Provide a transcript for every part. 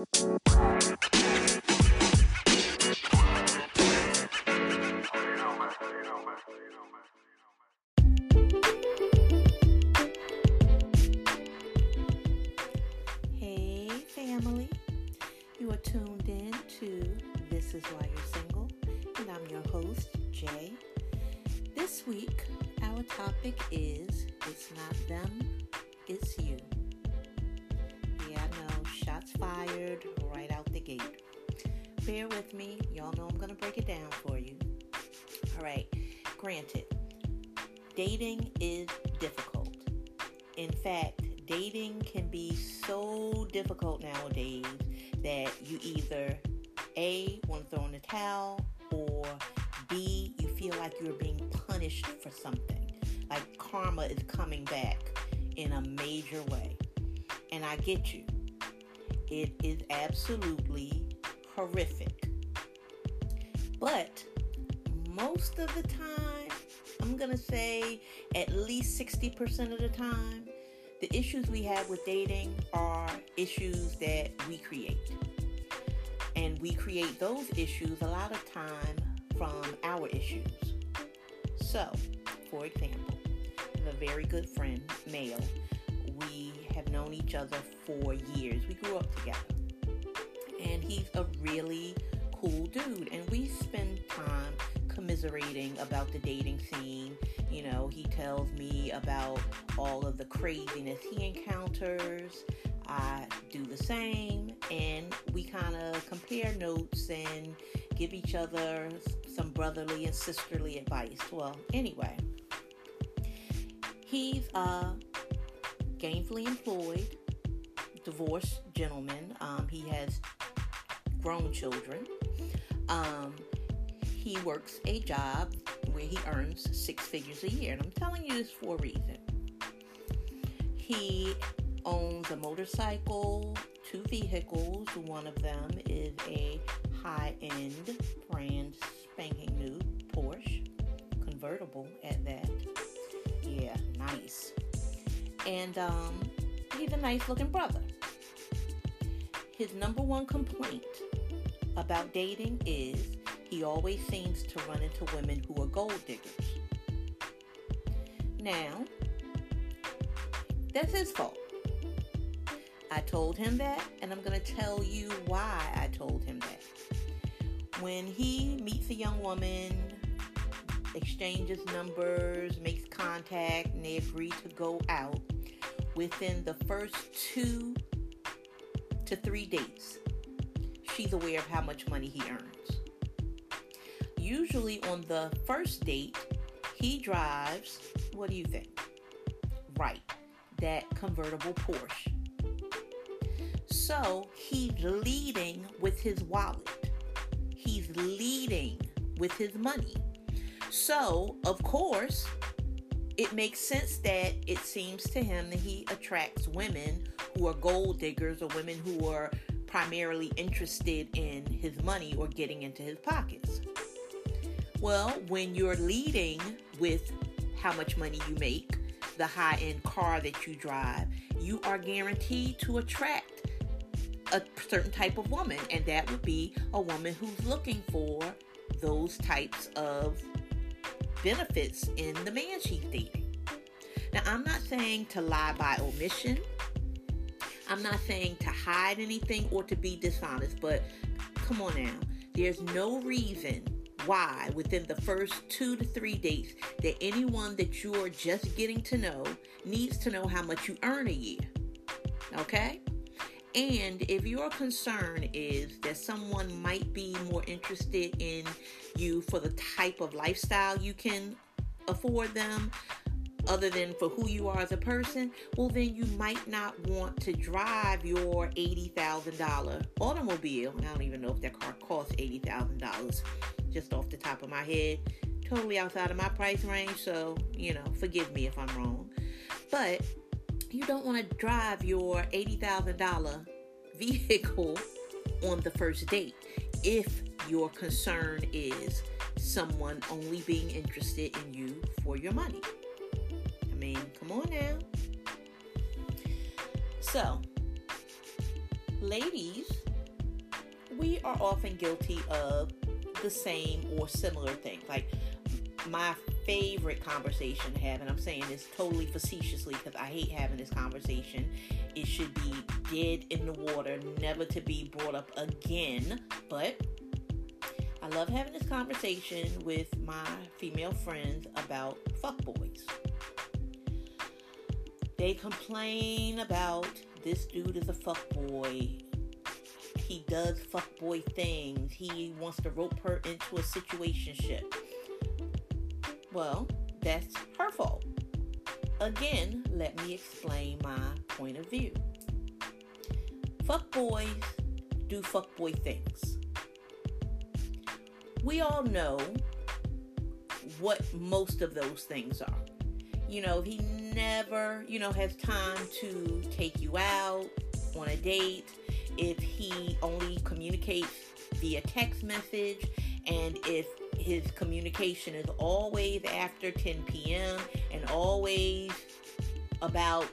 Música with me, y'all know I'm going to break it down for you. All right, granted, dating is difficult. In fact, dating can be so difficult nowadays that you either A, want to throw in the towel, or B, you feel like you're being punished for something. Like karma is coming back in a major way. And I get you. It is absolutely horrific. But most of the time, I'm going to say at least 60% of the time, the issues we have with dating are issues that we create. And we create those issues a lot of time from our issues. So, for example, a very good friend, male. We have known each other for years. We grew up together. And he's a really cool dude. And we spend time commiserating about the dating scene. You know, he tells me about all of the craziness he encounters. I do the same, and we kind of compare notes and give each other some brotherly and sisterly advice. Well, anyway, he's a gainfully employed, divorced gentleman. Um, he has grown children. Um, he works a job where he earns six figures a year. And I'm telling you this for a reason. He owns a motorcycle, two vehicles. One of them is a high end, brand spanking new Porsche, convertible at that. Yeah, nice. And um, he's a nice looking brother. His number one complaint about dating is he always seems to run into women who are gold diggers. Now, that's his fault. I told him that, and I'm going to tell you why I told him that. When he meets a young woman, exchanges numbers, makes contact, and they agree to go out, within the first two to three dates, she's aware of how much money he earns usually on the first date, he drives, what do you think? Right, that convertible Porsche. So he's leading with his wallet, he's leading with his money. So, of course, it makes sense that it seems to him that he attracts women who are gold diggers or women who are primarily interested in his money or getting into his pockets. Well, when you're leading with how much money you make, the high end car that you drive, you are guaranteed to attract a certain type of woman, and that would be a woman who's looking for those types of benefits in the man she's dating. Now, I'm not saying to lie by omission. I'm not saying to hide anything or to be dishonest, but come on now. There's no reason why within the first two to three dates that anyone that you're just getting to know needs to know how much you earn a year. Okay? And if your concern is that someone might be more interested in you for the type of lifestyle you can afford them, other than for who you are as a person, well, then you might not want to drive your $80,000 automobile. I don't even know if that car costs $80,000 just off the top of my head. Totally outside of my price range, so, you know, forgive me if I'm wrong. But you don't want to drive your $80,000 vehicle on the first date if your concern is someone only being interested in you for your money. Mean, come on now. So, ladies, we are often guilty of the same or similar things. Like my favorite conversation to have, and I'm saying this totally facetiously because I hate having this conversation. It should be dead in the water, never to be brought up again. But I love having this conversation with my female friends about fuckboys. They complain about this dude is a fuckboy. He does fuckboy things. He wants to rope her into a situationship. Well, that's her fault. Again, let me explain my point of view. Fuckboys do fuckboy things. We all know what most of those things are. You know, he never, you know, has time to take you out on a date, if he only communicates via text message, and if his communication is always after 10 p.m. and always about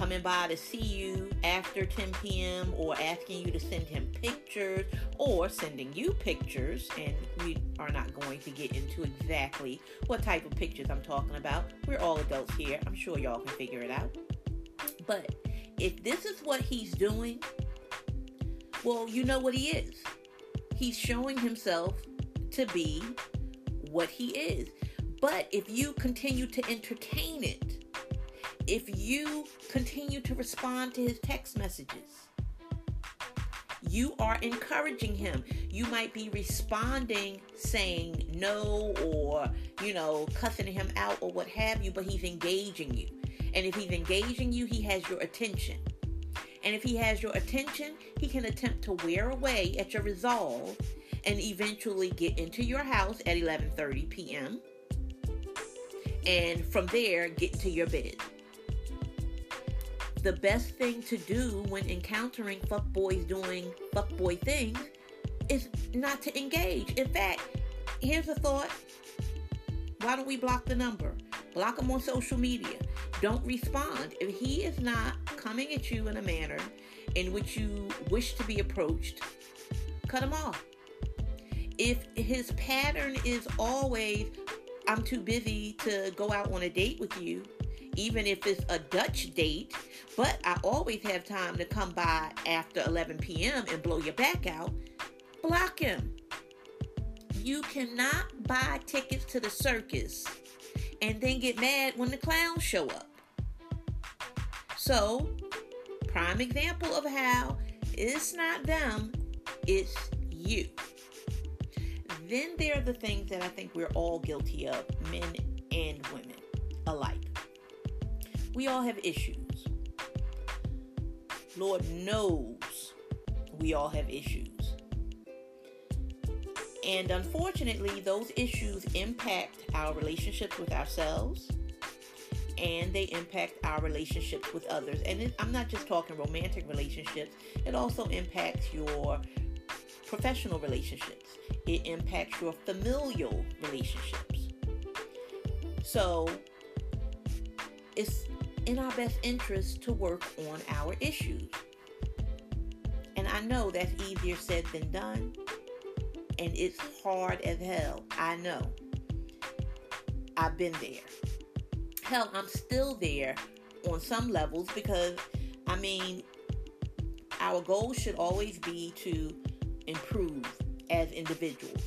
coming by to see you after 10 p.m. or asking you to send him pictures or sending you pictures. And we are not going to get into exactly what type of pictures I'm talking about. We're all adults here. I'm sure y'all can figure it out. But if this is what he's doing, well, you know what he is. He's showing himself to be what he is. But if you continue to entertain it, if you continue to respond to his text messages, you are encouraging him. You might be responding saying no or, you know, cussing him out or what have you, but he's engaging you. And if he's engaging you, he has your attention. And if he has your attention, he can attempt to wear away at your resolve and eventually get into your house at 11:30 p.m. and from there get to your bed. The best thing to do when encountering fuckboys doing fuckboy things is not to engage. In fact, here's a thought. Why don't we block the number? Block him on social media. Don't respond. If he is not coming at you in a manner in which you wish to be approached, cut him off if his pattern is always, I'm too busy to go out on a date with you, even if it's a Dutch date, but I always have time to come by after 11 p.m. and blow your back out, block him. You cannot buy tickets to the circus and then get mad when the clowns show up. So, prime example of how it's not them, it's you. Then there are the things that I think we're all guilty of, men and women alike. We all have issues. Lord knows we all have issues. And unfortunately, those issues impact our relationships with ourselves and they impact our relationships with others. And it, I'm not just talking romantic relationships, it also impacts your professional relationships it impacts your familial relationships. So it's in our best interest to work on our issues. And I know that's easier said than done. And it's hard as hell. I know. I've been there. Hell, I'm still there on some levels because, I mean, our goal should always be to improve as individuals.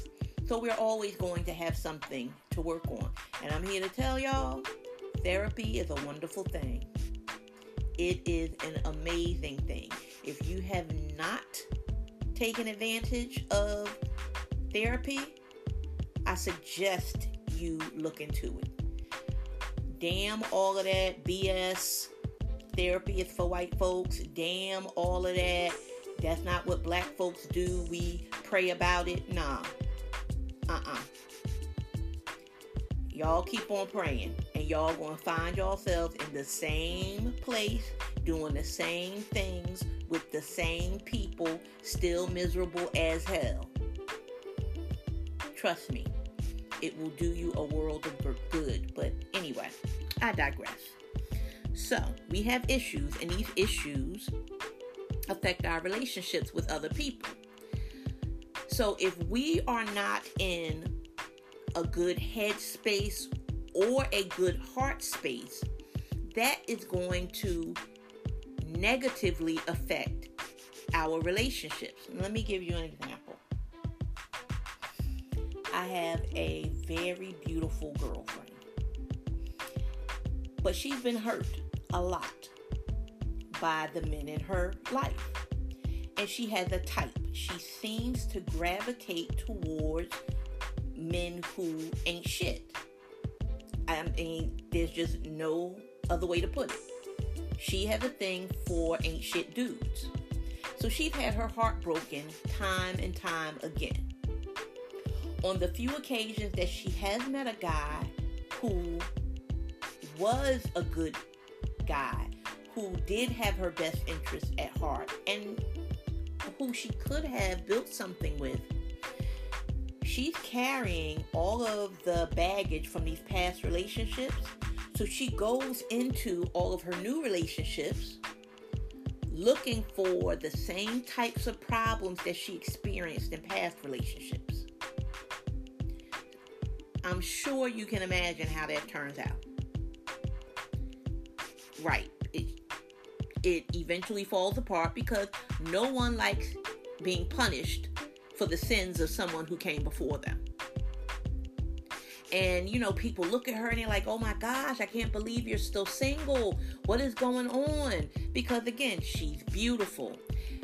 So we're always going to have something to work on. And I'm here to tell y'all therapy is a wonderful thing. It is an amazing thing. If you have not taken advantage of therapy, I suggest you look into it. Damn all of that BS. Therapy is for white folks. Damn all of that. That's not what black folks do. We pray about it. Nah. Uh uh-uh. uh. You all keep on praying, and y'all gonna find yourselves in the same place, doing the same things with the same people, still miserable as hell. Trust me, it will do you a world of good. But anyway, I digress. So, we have issues, and these issues affect our relationships with other people. So if we are not in a good head space or a good heart space, that is going to negatively affect our relationships. Let me give you an example. I have a very beautiful girlfriend, but she's been hurt a lot by the men in her life. And she has a type. She seems to gravitate towards men who ain't shit. I mean, there's just no other way to put it. She has a thing for ain't shit dudes. So she's had her heart broken time and time again. On the few occasions that she has met a guy who was a good guy, who did have her best interests at heart, and who she could have built something with, she's carrying all of the baggage from these past relationships. So she goes into all of her new relationships looking for the same types of problems that she experienced in past relationships. I'm sure you can imagine how that turns out. Right. It, it eventually falls apart because no one likes being punished for the sins of someone who came before them. And you know people look at her and they're like oh my gosh i can't believe you're still single. What is going on? Because again she's beautiful.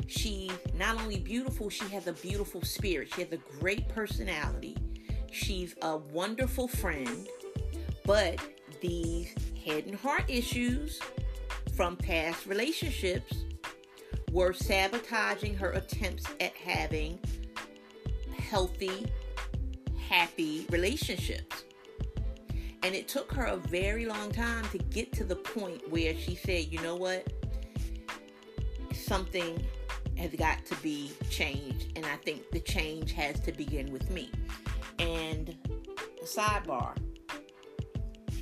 She's not only beautiful she has a beautiful spirit. She has a great personality. She's a wonderful friend. But these head and heart issues from past relationships were sabotaging her attempts at having healthy happy relationships. And it took her a very long time to get to the point where she said, you know what? Something has got to be changed. And I think the change has to begin with me. And the sidebar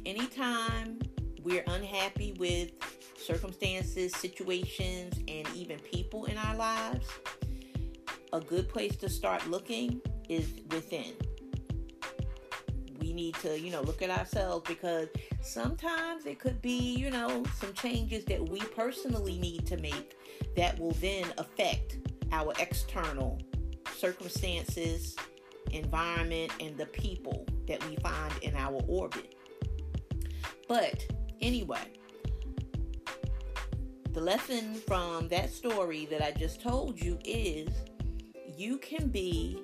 anytime we're unhappy with circumstances, situations, and even people in our lives, a good place to start looking is within we need to, you know, look at ourselves because sometimes it could be, you know, some changes that we personally need to make that will then affect our external circumstances, environment, and the people that we find in our orbit. But anyway, the lesson from that story that I just told you is you can be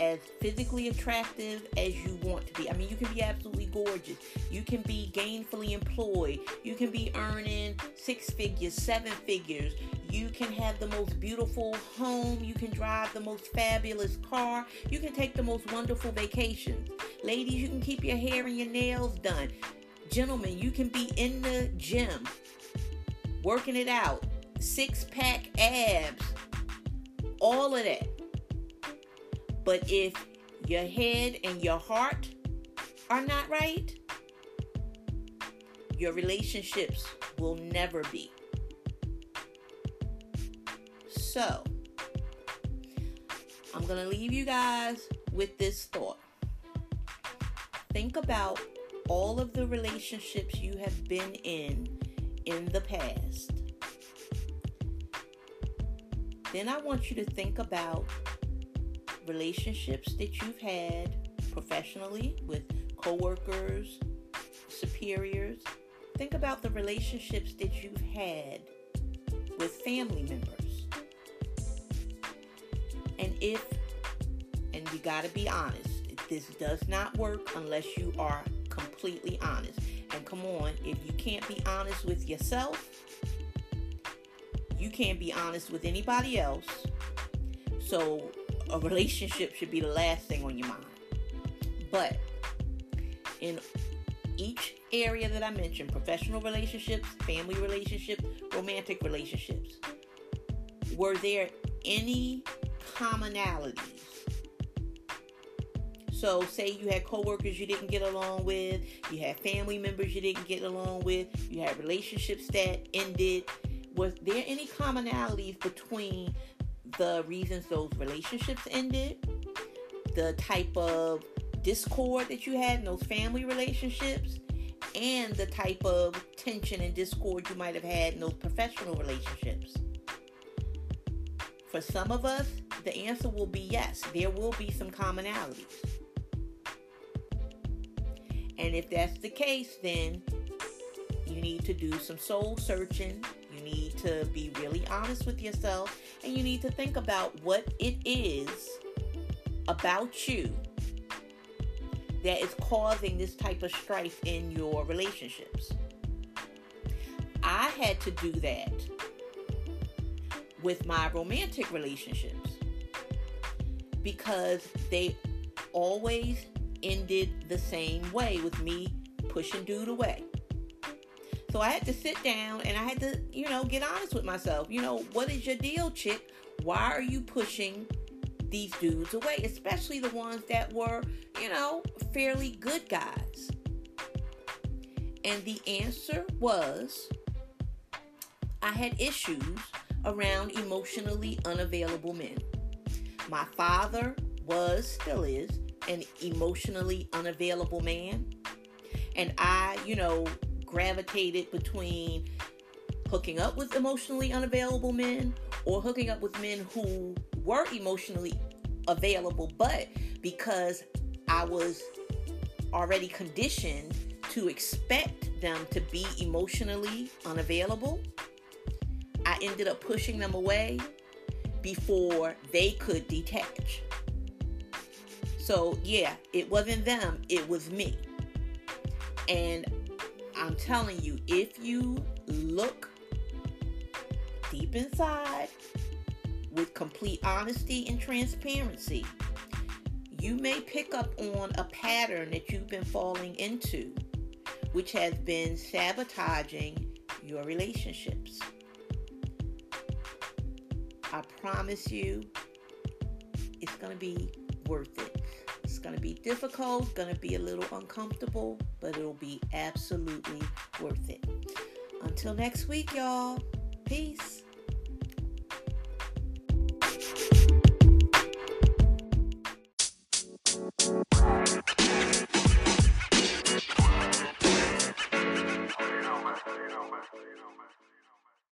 as physically attractive as you want to be. I mean, you can be absolutely gorgeous. You can be gainfully employed. You can be earning six figures, seven figures. You can have the most beautiful home. You can drive the most fabulous car. You can take the most wonderful vacations. Ladies, you can keep your hair and your nails done. Gentlemen, you can be in the gym, working it out, six pack abs, all of that but if your head and your heart are not right, your relationships will never be. So, I'm going to leave you guys with this thought. Think about all of the relationships you have been in in the past. Then I want you to think about relationships that you've had professionally with coworkers, superiors. Think about the relationships that you've had with family members. And if, and you got to be honest, this does not work unless you are completely honest. And come on, if you can't be honest with yourself, you can't be honest with anybody else. So a relationship should be the last thing on your mind. But in each area that I mentioned professional relationships, family relationships, romantic relationships were there any commonalities? So, say you had coworkers you didn't get along with, you had family members you didn't get along with, you had relationships that ended. Was there any commonalities between the reasons those relationships ended, the type of discord that you had in those family relationships, and the type of tension and discord you might have had in those professional relationships. For some of us, the answer will be yes, there will be some commonalities. And if that's the case, then you need to do some soul searching. Need to be really honest with yourself. And you need to think about what it is about you that is causing this type of strife in your relationships. I had to do that with my romantic relationships because they always ended the same way with me pushing dude away. So I had to sit down and I had to, you know, get honest with myself. You know, what is your deal, chick? Why are you pushing these dudes away, especially the ones that were, you know, fairly good guys? And the answer was I had issues around emotionally unavailable men. My father was, still is, an emotionally unavailable man. And I, you know, gravitated between hooking up with emotionally unavailable men or hooking up with men who were emotionally available, but because I was already conditioned to expect them to be emotionally unavailable, I ended up pushing them away before they could detach. So, yeah, it wasn't them, it was me. And I'm telling you, if you look deep inside with complete honesty and transparency, you may pick up on a pattern that you've been falling into, which has been sabotaging your relationships. I promise you, it's going to be worth it. Going to be difficult, going to be a little uncomfortable, but it'll be absolutely worth it. Until next week, y'all. Peace.